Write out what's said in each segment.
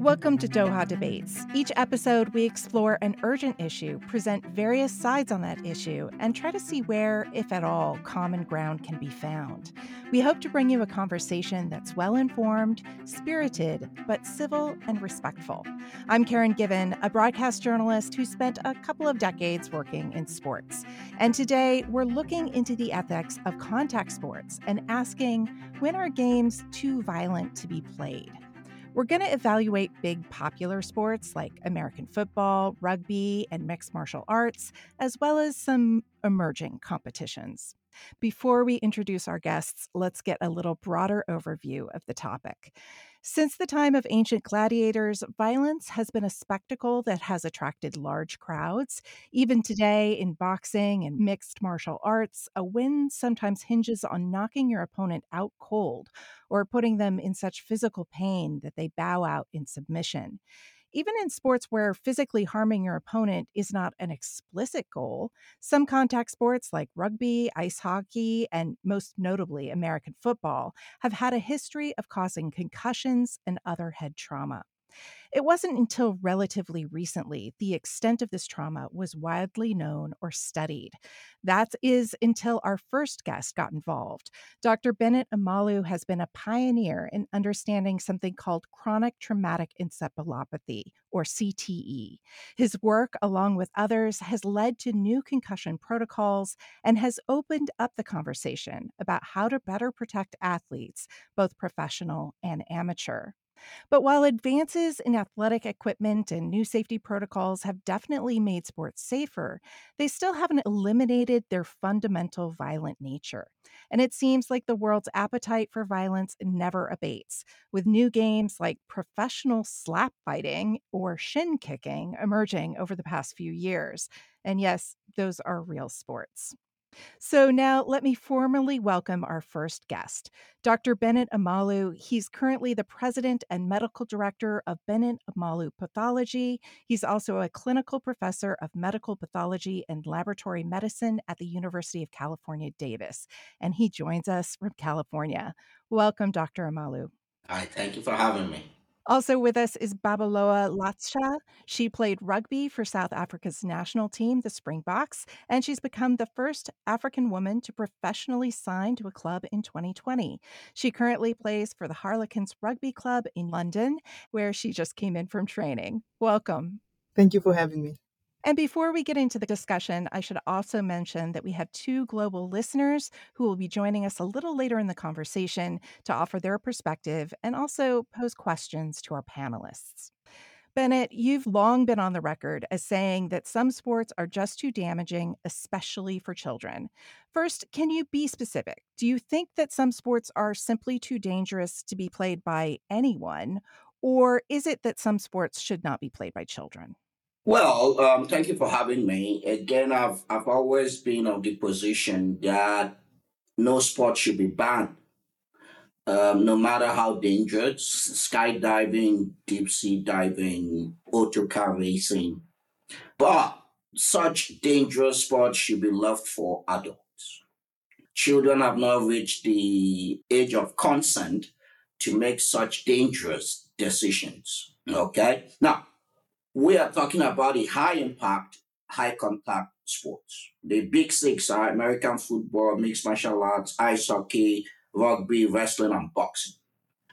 Welcome to Doha Debates. Each episode, we explore an urgent issue, present various sides on that issue, and try to see where, if at all, common ground can be found. We hope to bring you a conversation that's well informed, spirited, but civil and respectful. I'm Karen Given, a broadcast journalist who spent a couple of decades working in sports. And today, we're looking into the ethics of contact sports and asking when are games too violent to be played? We're going to evaluate big popular sports like American football, rugby, and mixed martial arts, as well as some emerging competitions. Before we introduce our guests, let's get a little broader overview of the topic. Since the time of ancient gladiators, violence has been a spectacle that has attracted large crowds. Even today, in boxing and mixed martial arts, a win sometimes hinges on knocking your opponent out cold or putting them in such physical pain that they bow out in submission. Even in sports where physically harming your opponent is not an explicit goal, some contact sports like rugby, ice hockey, and most notably American football have had a history of causing concussions and other head trauma. It wasn't until relatively recently the extent of this trauma was widely known or studied. That is until our first guest got involved. Dr. Bennet Omalu has been a pioneer in understanding something called chronic traumatic encephalopathy, or CTE. His work, along with others, has led to new concussion protocols and has opened up the conversation about how to better protect athletes, both professional and amateur. But while advances in athletic equipment and new safety protocols have definitely made sports safer, they still haven't eliminated their fundamental violent nature. And it seems like the world's appetite for violence never abates, with new games like professional slap fighting or shin kicking emerging over the past few years. And yes, those are real sports. So now let me formally welcome our first guest, Dr. Bennet Omalu. He's currently the president and medical director of Bennet Omalu Pathology. He's also a clinical professor of medical pathology and laboratory medicine at the University of California, Davis. And he joins us from California. Welcome, Dr. Omalu. Hi, thank you for having me. Also with us is Babalwa Latsha. She played rugby for South Africa's national team, the Springboks, and she's become the first African woman to professionally sign to a club in 2020. She currently plays for the Harlequins Rugby Club in London, where she just came in from training. Welcome. Thank you for having me. And before we get into the discussion, I should also mention that we have two global listeners who will be joining us a little later in the conversation to offer their perspective and also pose questions to our panelists. Bennet, you've long been on the record as saying that some sports are just too damaging, especially for children. First, can you be specific? Do you think that some sports are simply too dangerous to be played by anyone? Or is it that some sports should not be played by children? Well, um, thank you for having me. Again, I've I've always been of the position that no sport should be banned, um, no matter how dangerous. Skydiving, deep sea diving, autocar racing, but such dangerous sports should be left for adults. Children have not reached the age of consent to make such dangerous decisions. Okay, now we are talking about the high impact, high contact sports. The big six are American football, mixed martial arts, ice hockey, rugby, wrestling, and boxing.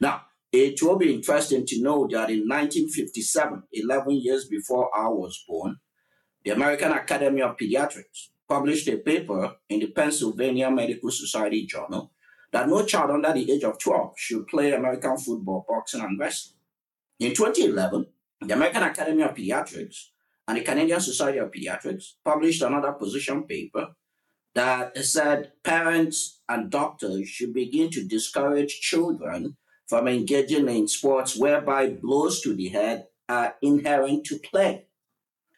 Now, it will be interesting to know that in 1957, 11 years before I was born, the American Academy of Pediatrics published a paper in the Pennsylvania Medical Society Journal that no child under the age of 12 should play American football, boxing, and wrestling. In 2011, the American Academy of Pediatrics and the Canadian Society of Pediatrics published another position paper that said parents and doctors should begin to discourage children from engaging in sports whereby blows to the head are inherent to play.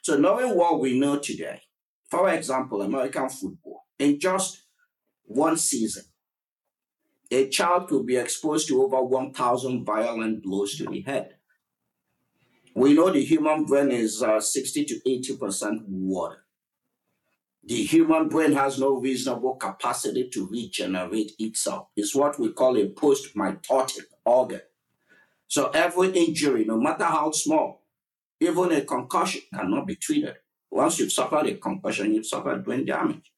So, knowing what we know today, for example, American football, in just one season, a child could be exposed to over 1,000 violent blows to the head. We know the human brain is uh, 60 to 80% water. The human brain has no reasonable capacity to regenerate itself. It's what we call a post mitotic organ. So every injury, no matter how small, even a concussion cannot be treated. Once you've suffered a concussion, you've suffered brain damage.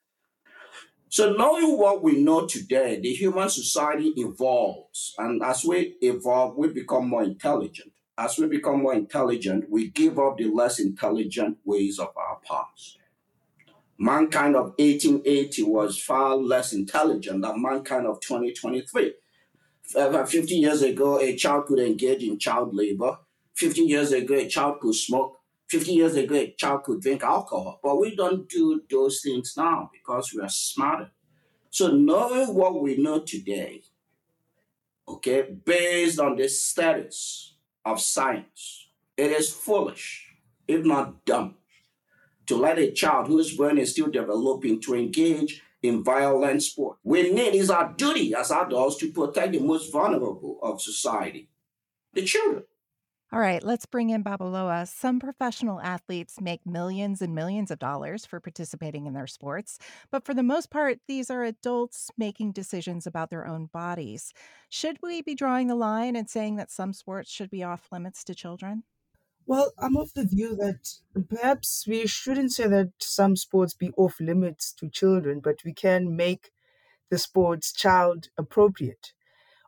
So knowing what we know today, the human society evolves. And as we evolve, we become more intelligent. As we become more intelligent, we give up the less intelligent ways of our past. Mankind of 1880 was far less intelligent than mankind of 2023. 50 years ago, a child could engage in child labor. 50 years ago, a child could smoke. 50 years ago, a child could drink alcohol. But we don't do those things now because we are smarter. So, knowing what we know today, okay, based on the status of science, it is foolish, if not dumb, to let a child whose brain is still developing to engage in violent sport. We need, is our duty as adults to protect the most vulnerable of society, the children. All right, let's bring in Babalwa. Some professional athletes make millions and millions of dollars for participating in their sports, but for the most part, these are adults making decisions about their own bodies. Should we be drawing the line and saying that some sports should be off limits to children? Well, I'm of the view that perhaps we shouldn't say that some sports be off limits to children, but we can make the sports child appropriate.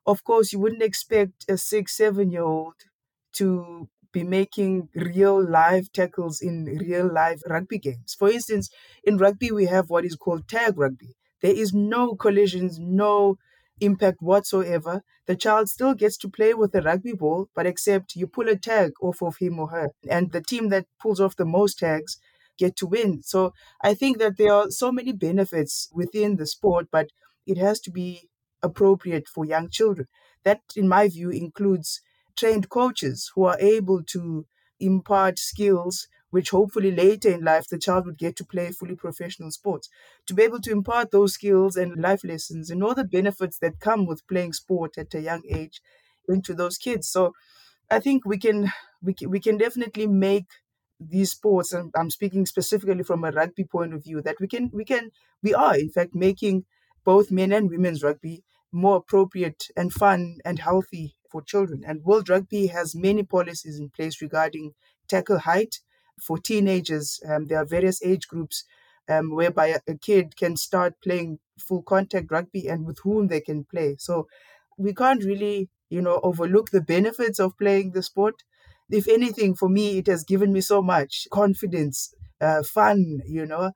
Of course, you wouldn't expect a six, seven year old to be making real live tackles in real live rugby games. For instance, in rugby, we have what is called tag rugby. There is no collisions, no impact whatsoever. The child still gets to play with the rugby ball, but except you pull a tag off of him or her. And the team that pulls off the most tags get to win. So I think that there are so many benefits within the sport, but it has to be appropriate for young children. That, in my view, includes trained coaches who are able to impart skills which hopefully later in life the child would get to play fully professional sports. To be able to impart those skills and life lessons and all the benefits that come with playing sport at a young age into those kids. So I think we can we can, we can definitely make these sports and I'm speaking specifically from a rugby point of view that we can we can we are in fact making both men and women's rugby more appropriate and fun and healthy for children. And World Rugby has many policies in place regarding tackle height, for teenagers, um, there are various age groups um, whereby a, kid can start playing full contact rugby and with whom they can play. So we can't really, you know, overlook the benefits of playing the sport. If anything, for me, it has given me so much confidence, uh, fun, you know,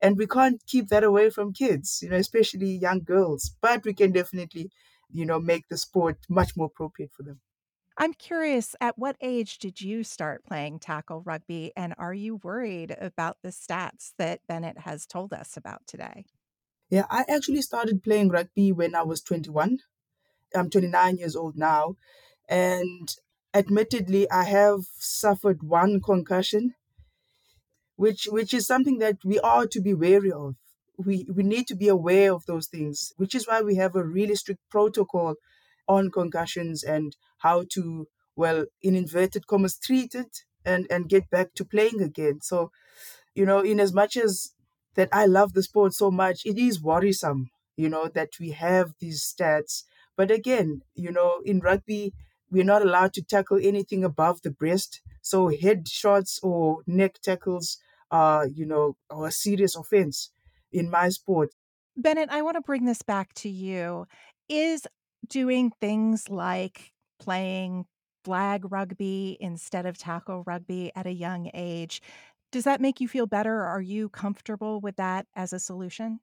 and we can't keep that away from kids, you know, especially young girls. But we can definitely, you know, make the sport much more appropriate for them. I'm curious, at what age did you start playing tackle rugby? And are you worried about the stats that Bennet has told us about today? Yeah, I actually started playing rugby when I was 21. I'm 29 years old now. And admittedly, I have suffered one concussion, which, which is something that we are to be wary of. We, we need to be aware of those things, which is why we have a really strict protocol on concussions and how to, well, in inverted commas, treat it and, and get back to playing again. So, you know, in as much as that I love the sport so much, it is worrisome, you know, that we have these stats. But again, you know, in rugby, we're not allowed to tackle anything above the breast. So head shots or neck tackles are, you know, are a serious offense in my sport. Bennet, I want to bring this back to you. Is doing things like playing flag rugby instead of tackle rugby at a young age. Does that make you feel better? Are you comfortable with that as a solution?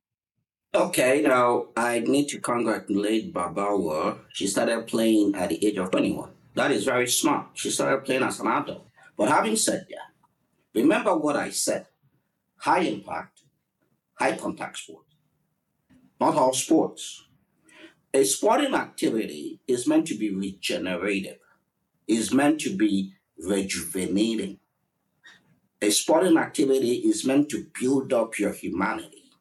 Okay, now I need to congratulate Babalwa. She started playing at the age of 21. That is very smart. She started playing as an adult. But having said that, remember what I said high impact, high contact sport. Not all sports a sporting activity is meant to be regenerative, is meant to be rejuvenating. A sporting activity is meant to build up your humanity,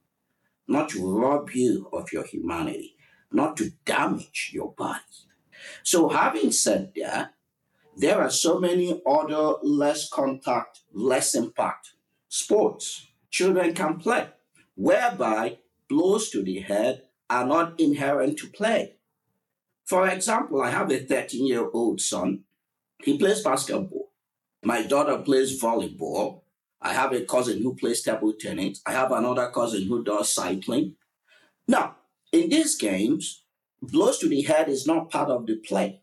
not to rob you of your humanity, not to damage your body. So, having said that, there are so many other less contact, less impact sports children can play, whereby blows to the head are not inherent to play. For example, I have a 13 year old son He plays basketball. My daughter plays volleyball. I have a cousin who plays table tennis. I have another cousin who does cycling. Now, in these games, blows to the head is not part of the play.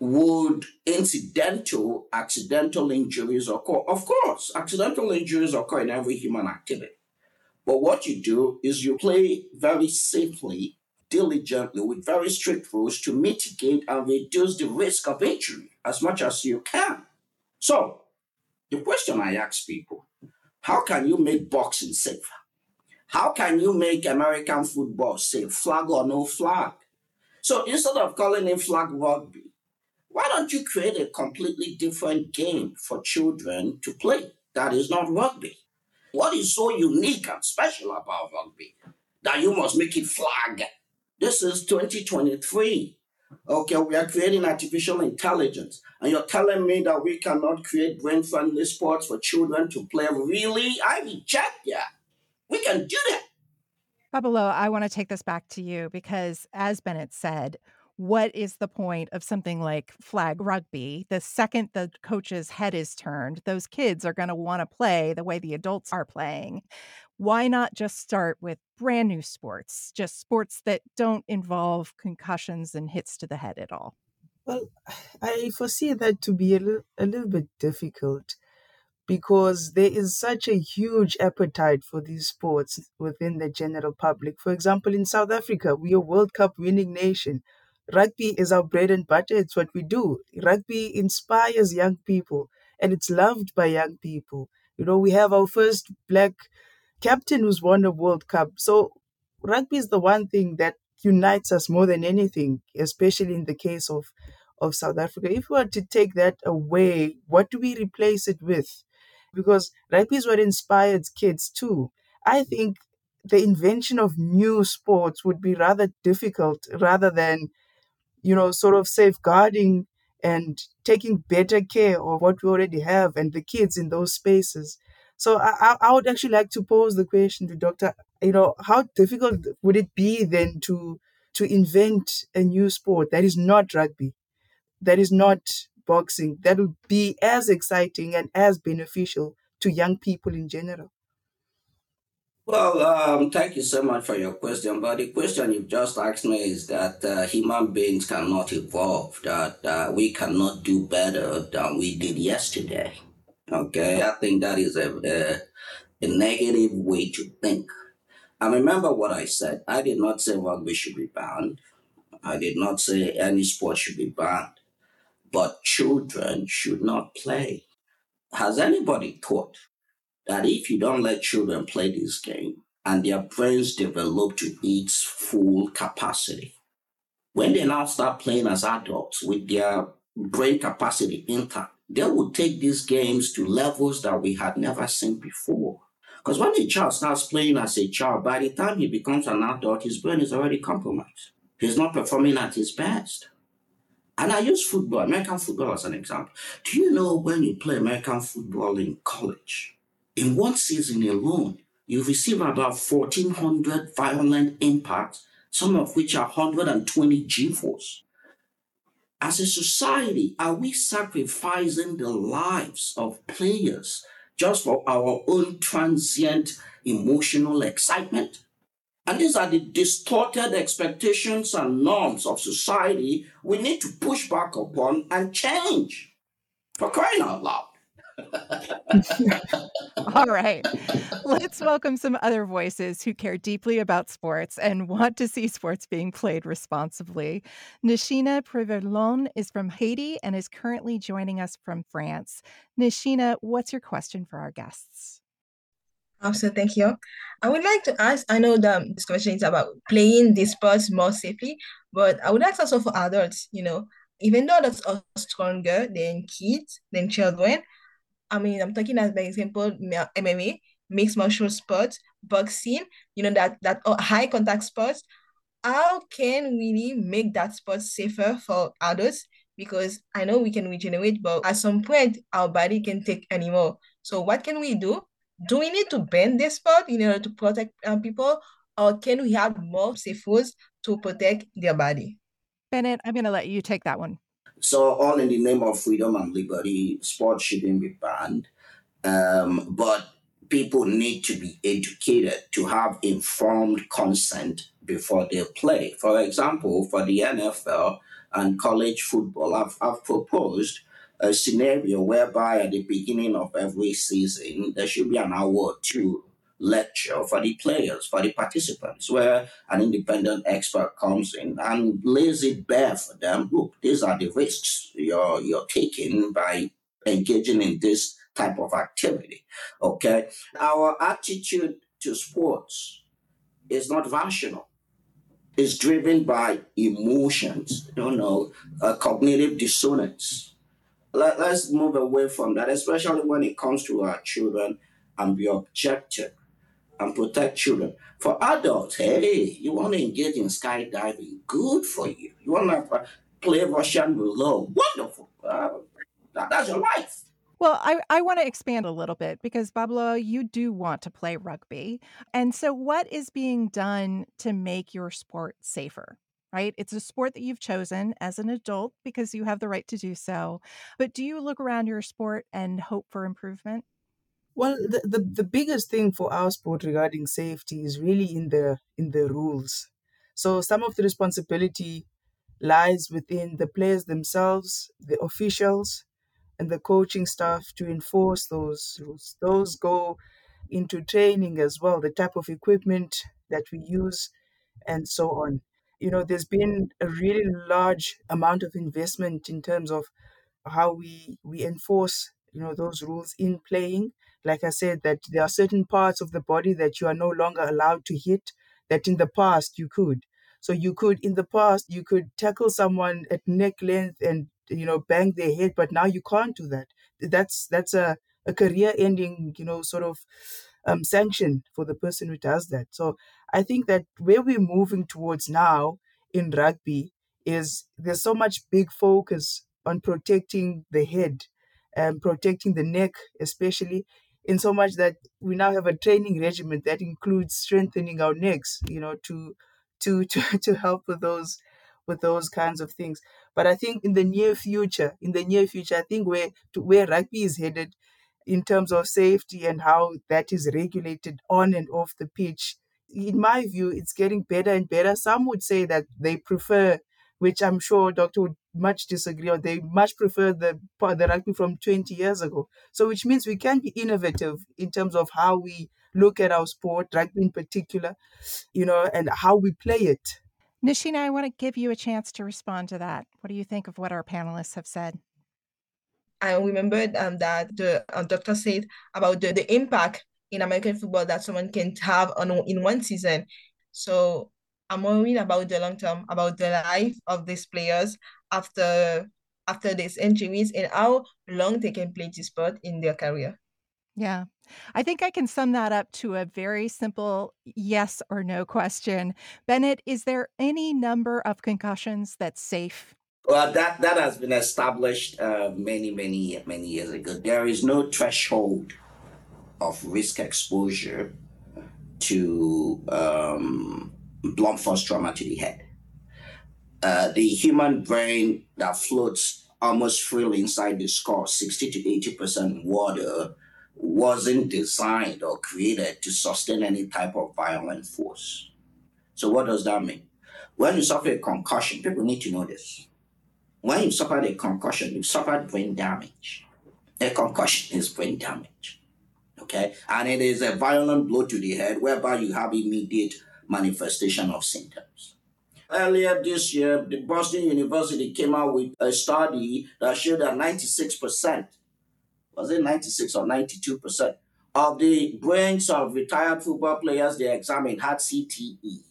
Would incidental, accidental injuries occur? Of course, accidental injuries occur in every human activity. But what you do is you play very safely, diligently, with very strict rules to mitigate and reduce the risk of injury as much as you can. So, the question I ask people how can you make boxing safer? How can you make American football safe, flag or no flag? So instead of calling it flag rugby, why don't you create a completely different game for children to play that is not rugby? What is so unique and special about rugby that you must make it flag? This is 2023. Okay, we are creating artificial intelligence, and you're telling me that we cannot create brain friendly sports for children to play. Really? I reject that. We can do that. Babalwa, I want to take this back to you because, as Bennet said, what is the point of something like flag rugby? The second the coach's head is turned, those kids are going to want to play the way the adults are playing. Why not just start with brand new sports, just sports that don't involve concussions and hits to the head at all? Well, I foresee that to be a little, a little bit difficult because there is such a huge appetite for these sports within the general public. For example, in South Africa, we are a World Cup winning nation. Rugby is our bread and butter. It's what we do. Rugby inspires young people and it's loved by young people. You know, we have our first black captain who's won a World Cup. So rugby is the one thing that unites us more than anything, especially in the case of, of South Africa. If we were to take that away, what do we replace it with? Because rugby is what inspires kids too. I think the invention of new sports would be rather difficult rather than you know, sort of safeguarding and taking better care of what we already have and the kids in those spaces. So I, I would actually like to pose the question to Dr. You know, how difficult would it be then to to invent a new sport that is not rugby, that is not boxing, that would be as exciting and as beneficial to young people in general? Well, um, thank you so much for your question. But the question you've just asked me is that uh, human beings cannot evolve, that uh, we cannot do better than we did yesterday. Okay, I think that is a, a, a negative way to think. And remember what I said. I did not say rugby should be banned. I did not say any sport should be banned. But children should not play. Has anybody thought that if you don't let children play this game and their brains develop to its full capacity, when they now start playing as adults with their brain capacity intact, they will take these games to levels that we had never seen before. Because when a child starts playing as a child, by the time he becomes an adult, his brain is already compromised. He's not performing at his best. And I use football, American football as an example. Do you know when you play American football in college, in one season alone, you receive about 1,400 violent impacts, some of which are 120 G force. As a society, are we sacrificing the lives of players just for our own transient emotional excitement? And these are the distorted expectations and norms of society we need to push back upon and change. For crying out loud. All right. Let's welcome some other voices who care deeply about sports and want to see sports being played responsibly. Nishina Preverlon is from Haiti and is currently joining us from France. Nishina, what's your question for our guests? Awesome, thank you. I would like to ask, I know the this question is about playing the sports more safely, but I would ask also for adults, you know, even though adults are stronger than kids, than children, I mean, I'm talking as by example, MMA, mixed martial sports, boxing, you know, that that uh, high contact sports. How can we make that sport safer for adults? Because I know we can regenerate, but at some point our body can take anymore. So what can we do? Do we need to ban this sport in order to protect um, people, or can we have more safe foods to protect their body? Bennet, I'm going to let you take that one. So, all in the name of freedom and liberty, sports shouldn't be banned. Um, but people need to be educated to have informed consent before they play. For example, for the NFL and college football, I've, I've proposed a scenario whereby at the beginning of every season, there should be an hour or two lecture for the players, for the participants, where an independent expert comes in and lays it bare for them. Look, these are the risks you're you're taking by engaging in this type of activity. Okay. Our attitude to sports is not rational. It's driven by emotions, you know, a cognitive dissonance. Let, let's move away from that, especially when it comes to our children and be objective and protect children. For adults, hey, you want to engage in skydiving, good for you. You want to play Russian roulette, wonderful. Uh, that, that's your life. Well, I, I want to expand a little bit because, Babalwa, you do want to play rugby. And so, what is being done to make your sport safer? Right? It's a sport that you've chosen as an adult because you have the right to do so. But do you look around your sport and hope for improvement? Well, the, the, the biggest thing for our sport regarding safety is really in the in the rules. So some of the responsibility lies within the players themselves, the officials, and the coaching staff to enforce those rules. Those go into training as well, the type of equipment that we use, and so on. You know, there's been a really large amount of investment in terms of how we we enforce you know those rules in playing like i said that there are certain parts of the body that you are no longer allowed to hit that in the past you could. So you could in the past you could tackle someone at neck length and you know bang their head but now you can't do that. That's that's a, a career ending you know sort of um, sanction for the person who does that. So i think that where we're moving towards now in rugby is there's so much big focus on protecting the head and protecting the neck especially in so much that we now have a training regimen that includes strengthening our necks you know to to to, to help with those with those kinds of things. But I think in the near future, in the near future, I think where to where rugby is headed in terms of safety and how that is regulated on and off the pitch, in my view, it's getting better and better. Some would say that they prefer, which I'm sure Doctor would much disagree on, they much prefer the the rugby from 20 years ago. So which means we can be innovative in terms of how we look at our sport, rugby in particular, you know, and how we play it. Nishina, I want to give you a chance to respond to that. What do you think of what our panelists have said? I remembered um, that the uh, doctor said about the, the impact in American football that someone can have on in one season. So I'm worried about the long term, about the life of these players after after these injuries and how long they can play this sport in their career. Yeah. I think I can sum that up to a very simple yes or no question. Bennet, is there any number of concussions that's safe? Well, that, that has been established uh, many, many, many years ago. There is no threshold of risk exposure to um, blunt force trauma to the head. Uh, the human brain that floats almost freely inside the skull, 60 to 80% water, wasn't designed or created to sustain any type of violent force. So, what does that mean? When you suffer a concussion, people need to know this. When you suffer a concussion, you suffered brain damage. A concussion is brain damage. Okay? And it is a violent blow to the head whereby you have immediate manifestation of symptoms. Earlier this year, the Boston University came out with a study that showed that 96% was it 96 or 92 percent of the brains of retired football players they examined had CTE.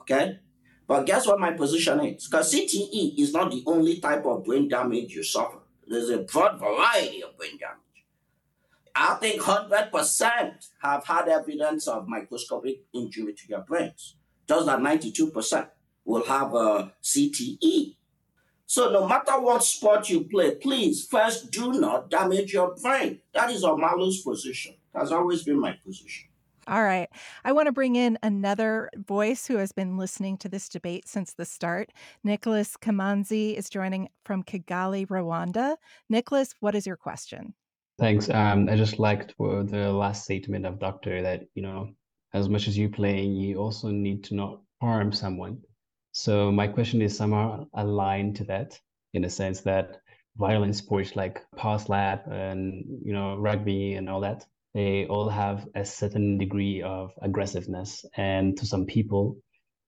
Okay? But guess what my position is? Because CTE is not the only type of brain damage you suffer. There's a broad variety of brain damage. I think 100% have had evidence of microscopic injury to their brains. Just that 92% will have a CTE. So no matter what sport you play, please first do not damage your brain. That is Omalu's position. That's always been my position. All right. I want to bring in another voice who has been listening to this debate since the start. Nicholas Kamanzi is joining from Kigali, Rwanda. Nicholas, what is your question? Thanks. Um, I just liked the last statement of Doctor that, you know, as much as you play, you also need to not harm someone. So my question is somehow aligned to that in the sense that violent sports like power slap and you know rugby and all that they all have a certain degree of aggressiveness and to some people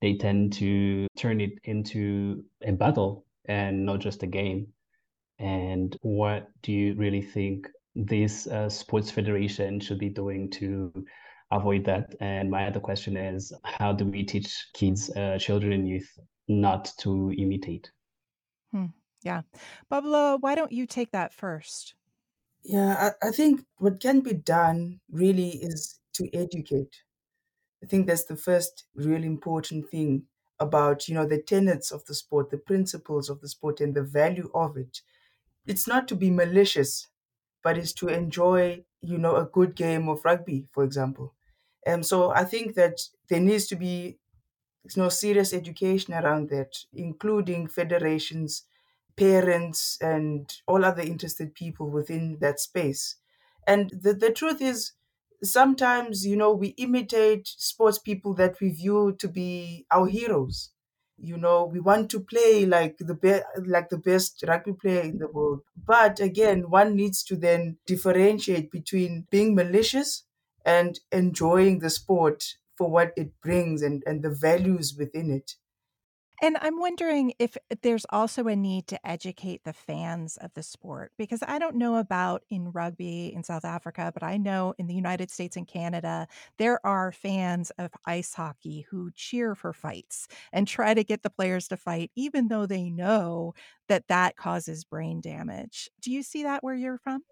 they tend to turn it into a battle and not just a game and what do you really think this uh, sports federation should be doing to avoid that and my other question is how do we teach kids uh, children and youth not to imitate hmm. Yeah. Pablo, why don't you take that first? Yeah, I, I think what can be done really is to educate. I think that's the first really important thing about, you know, the tenets of the sport, the principles of the sport and the value of it. It's not to be malicious, but it's to enjoy, you know, a good game of rugby, for example. And so I think that there needs to be you know, serious education around that, including federations, parents and all other interested people within that space. And the, the truth is, sometimes, you know, we imitate sports people that we view to be our heroes. You know, we want to play like the best, like the best rugby player in the world. But again, one needs to then differentiate between being malicious and enjoying the sport for what it brings and, and the values within it. And I'm wondering if there's also a need to educate the fans of the sport because I don't know about in rugby in South Africa, but I know in the United States and Canada, there are fans of ice hockey who cheer for fights and try to get the players to fight, even though they know that that causes brain damage. Do you see that where you're from?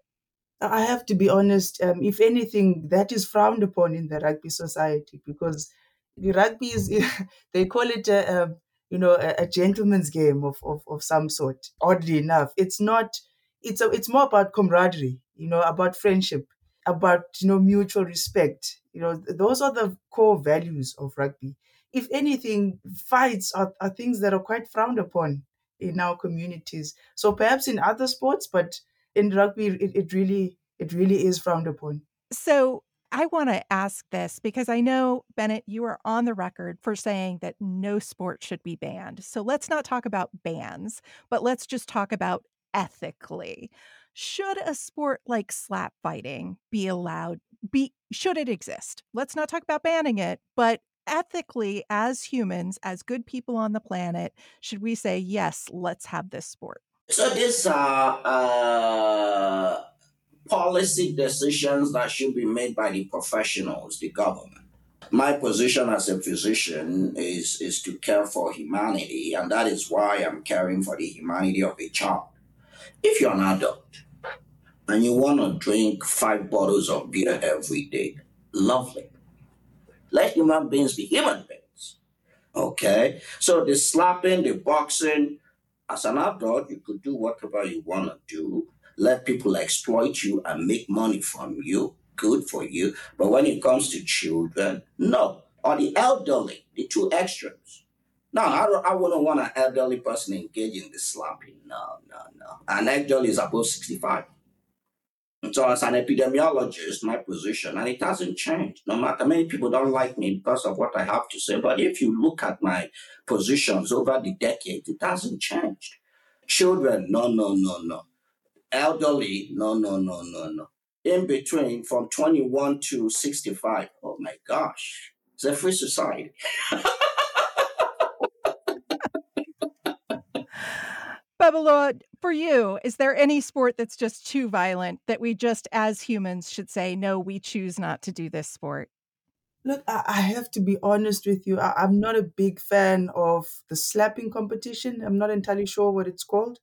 I have to be honest. Um, if anything, that is frowned upon in the rugby society because the rugby is, they call it a, a you know, a, a gentleman's game of, of, of some sort. Oddly enough, it's not. It's a, it's more about camaraderie, you know, about friendship, about you know mutual respect. You know, those are the core values of rugby. If anything, fights are, are things that are quite frowned upon in our communities. So perhaps in other sports, but in rugby, it, it really it really is frowned upon. So I want to ask this because I know, Bennet, you are on the record for saying that no sport should be banned. So let's not talk about bans, but let's just talk about ethically. Should a sport like slap fighting be allowed? Be should it exist? Let's not talk about banning it, but ethically, as humans, as good people on the planet, should we say yes? Let's have this sport. So this uh, uh policy decisions that should be made by the professionals, the government. My position as a physician is, is to care for humanity, and that is why I'm caring for the humanity of a child. If you're an adult and you want to drink five bottles of beer every day, lovely. Let human beings be human beings. Okay? So the slapping, the boxing, as an adult, you could do whatever you want to do let people exploit you and make money from you. Good for you. But when it comes to children, no. Or the elderly, the two extremes. No, I, don't, I wouldn't want an elderly person engaging in the slapping. No, no, no. An elderly is above 65. And so, as an epidemiologist, my position, and it hasn't changed. No matter many people don't like me because of what I have to say, but if you look at my positions over the decades, it hasn't changed. Children, no, no, no, no elderly, no, no, no, no, no. In between, from 21 to 65. Oh my gosh, it's a free society. Babalwa, for you, is there any sport that's just too violent that we just as humans should say, no, we choose not to do this sport? Look, I, I have to be honest with you. I'm not a big fan of the slapping competition. I'm not entirely sure what it's called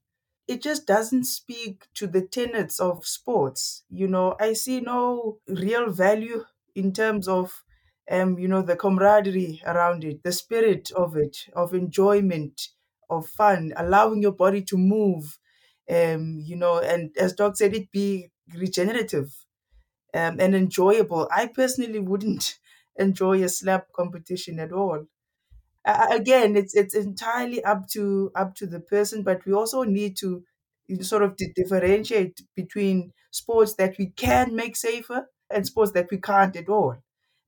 it just doesn't speak to the tenets of sports. You know, I see no real value in terms of, um, you know, the camaraderie around it, the spirit of it, of enjoyment, of fun, allowing your body to move, um, you know, and as Doc said, it be regenerative um, and enjoyable. I personally wouldn't enjoy a slap competition at all. Again, it's it's entirely up to up to the person, but we also need to sort of differentiate between sports that we can make safer and sports that we can't at all.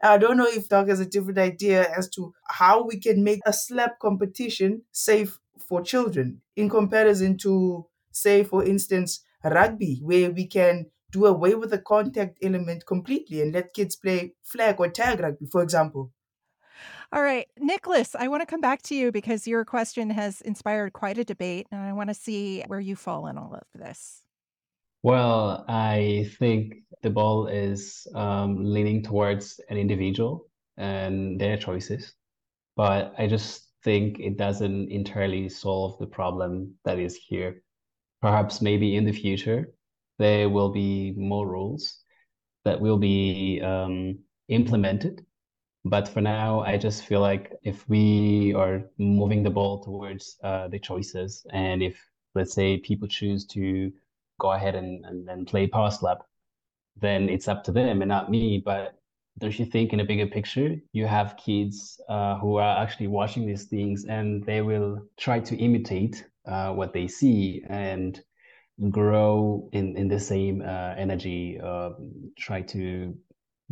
I don't know if Doug has a different idea as to how we can make a slap competition safe for children in comparison to, say, for instance, rugby, where we can do away with the contact element completely and let kids play flag or tag rugby, for example. All right, Nicholas, I want to come back to you because your question has inspired quite a debate, and I want to see where you fall in all of this. Well, I think the ball is um, leaning towards an individual and their choices, but I just think it doesn't entirely solve the problem that is here. Perhaps maybe in the future, there will be more rules that will be um, implemented. But for now, I just feel like if we are moving the ball towards uh, the choices, and if, let's say, people choose to go ahead and, and play power slap, then it's up to them and not me. But don't you think in a bigger picture, you have kids uh, who are actually watching these things and they will try to imitate uh, what they see and grow in, in the same uh, energy, uh, try to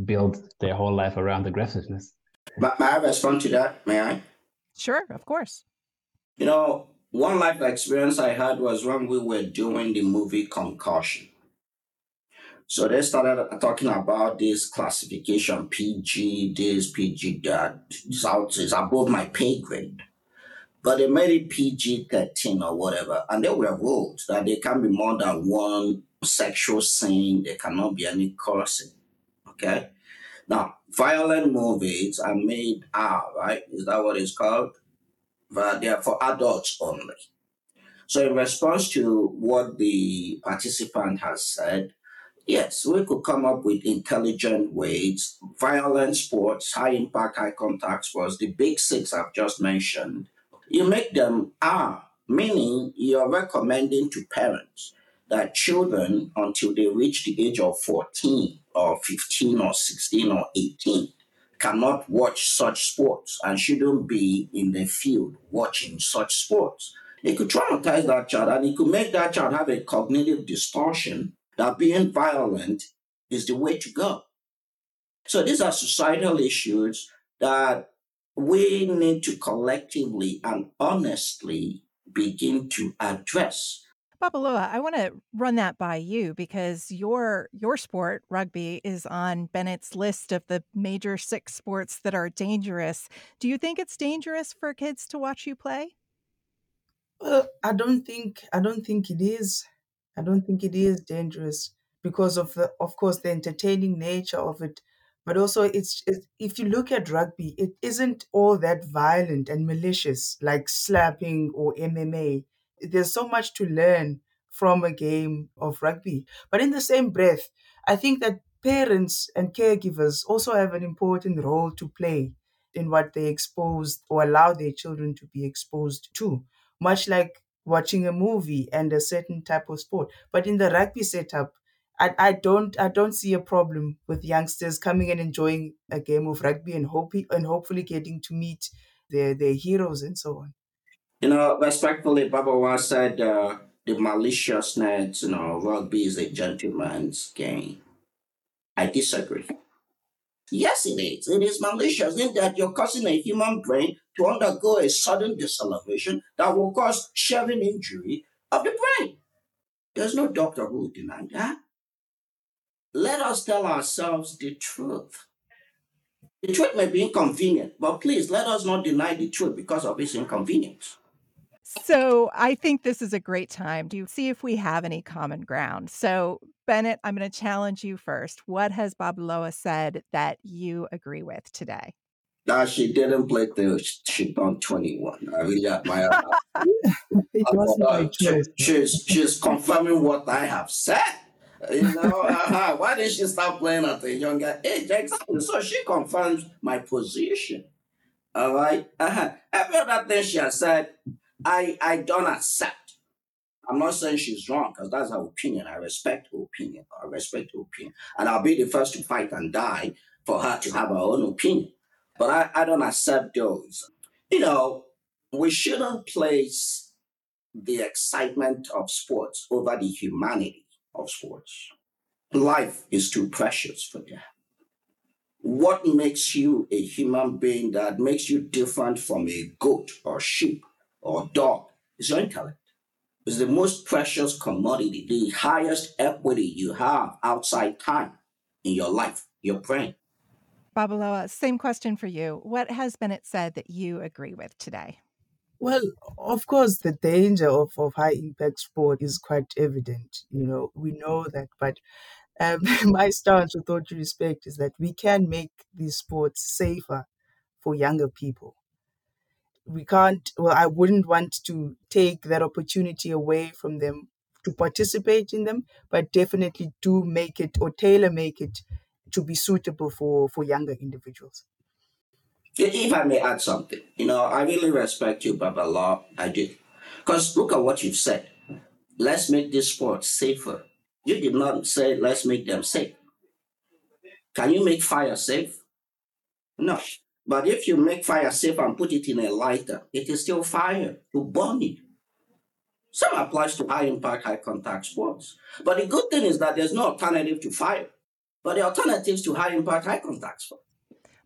build their whole life around aggressiveness. But may I respond to that? May I? Sure, of course. You know, one life experience I had was when we were doing the movie Concussion. So they started talking about this classification PG, this PG that. It's, out, it's above my pay grade. But they made it PG 13 or whatever. And there were rules that there can be more than one sexual scene, there cannot be any cursing. Okay? Now, violent movies are made R, right? Is that what it's called? But they are for adults only. So, in response to what the participant has said, yes, we could come up with intelligent ways. Violent sports, high impact, high contact sports, the big six I've just mentioned, you make them R, meaning you're recommending to parents that children, until they reach the age of 14 or 15 or 16 or 18, cannot watch such sports and shouldn't be in the field watching such sports. It could traumatize that child and it could make that child have a cognitive distortion that being violent is the way to go. So these are societal issues that we need to collectively and honestly begin to address. Babalwa, I want to run that by you because your your sport, rugby, is on Bennet's list of the major six sports that are dangerous. Do you think it's dangerous for kids to watch you play? Well, I don't think I don't think it is. I don't think it is dangerous because of the of course the entertaining nature of it but also it's, it's if you look at rugby it isn't all that violent and malicious like slapping or mma there's so much to learn from a game of rugby but in the same breath i think that parents and caregivers also have an important role to play in what they expose or allow their children to be exposed to much like watching a movie and a certain type of sport but in the rugby setup I, I don't I don't see a problem with youngsters coming and enjoying a game of rugby and hoping and hopefully getting to meet their their heroes and so on. You know, respectfully, Baba said uh, the maliciousness, you know, rugby is a gentleman's game. I disagree. Yes, it is. It is malicious in that you're causing a human brain to undergo a sudden deceleration that will cause shaving injury of the brain. There's no doctor who will deny that let us tell ourselves the truth. The truth may be inconvenient, but please let us not deny the truth because of its inconvenience. So I think this is a great time to see if we have any common ground. So, Bennet, I'm going to challenge you first. What has Babalwa said that you agree with today? Now, she didn't play till she turned 21. I really admire her. uh, she, she's, she's confirming what I have said. You know, uh-huh. why did she start playing at a younger age? Exactly. So she confirms my position. All right. Uh-huh. Every other thing she has said, I I don't accept. I'm not saying she's wrong because that's her opinion. I respect her opinion. I respect her opinion, and I'll be the first to fight and die for her to have her own opinion. But I, I don't accept those. You know, we shouldn't place the excitement of sports over the humanity of sports. Life is too precious for that. What makes you a human being that makes you different from a goat or sheep or dog is your intellect. It's the most precious commodity, the highest equity you have outside time in your life, your brain. Babalwa, same question for you. What has been it said that you agree with today? Well, of course, the danger of, of high impact sport is quite evident. You know, we know that, but um, my stance, with all due respect, is that we can make these sports safer for younger people. We can't, well, I wouldn't want to take that opportunity away from them to participate in them, but definitely do make it or tailor make it to be suitable for, for younger individuals. If I may add something, you know, I really respect you, Babalwa. I do. Because look at what you've said. Let's make this sport safer. You did not say, let's make them safe. Can you make fire safe? No. But if you make fire safe and put it in a lighter, it is still fire to burn it. Some applies to high impact, high contact sports. But the good thing is that there's no alternative to fire. But the alternatives to high impact, high contact sports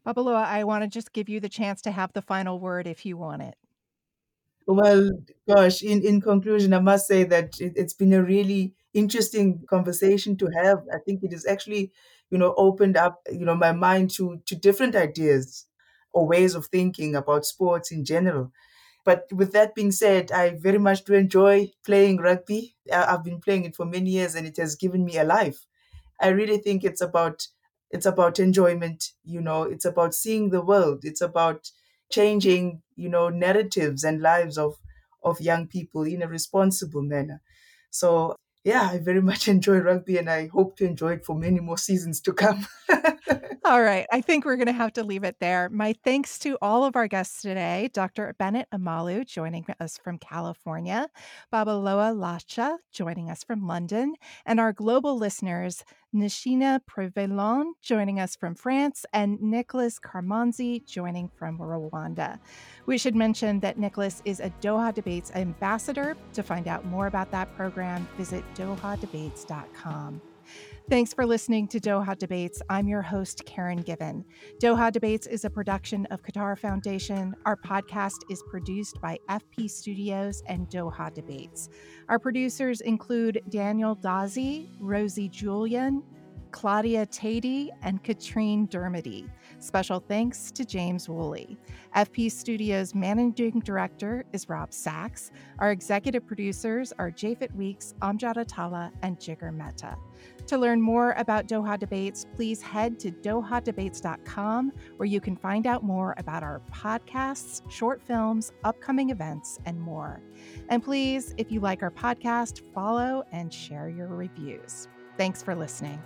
Babalwa, I want to just give you the chance to have the final word if you want it. Well, gosh, in, in conclusion, I must say that it, it's been a really interesting conversation to have. I think it has actually, you know, opened up, you know, my mind to to different ideas or ways of thinking about sports in general. But with that being said, I very much do enjoy playing rugby. I've been playing it for many years and it has given me a life. I really think it's about it's about enjoyment you know it's about seeing the world it's about changing you know narratives and lives of of young people in a responsible manner so yeah i very much enjoy rugby and i hope to enjoy it for many more seasons to come All right. I think we're going to have to leave it there. My thanks to all of our guests today Dr. Bennet Omalu joining us from California, Babalwa Latsha, joining us from London, and our global listeners, Nishina Prevelon, joining us from France, and Nicholas Carmonzi, joining from Rwanda. We should mention that Nicholas is a Doha Debates ambassador. To find out more about that program, visit dohadebates.com. Thanks for listening to Doha Debates. I'm your host, Karen Given. Doha Debates is a production of Qatar Foundation. Our podcast is produced by FP Studios and Doha Debates. Our producers include Daniel Dazi, Rosie Julian, Claudia Tatey, and Katrine Dermody. Special thanks to James Woolley. FP Studios Managing Director is Rob Sachs. Our executive producers are Japhet Weeks, Amjad Atala, and Jigar Mehta. To learn more about Doha Debates, please head to dohadebates.com where you can find out more about our podcasts, short films, upcoming events, and more. And please, if you like our podcast, follow and share your reviews. Thanks for listening.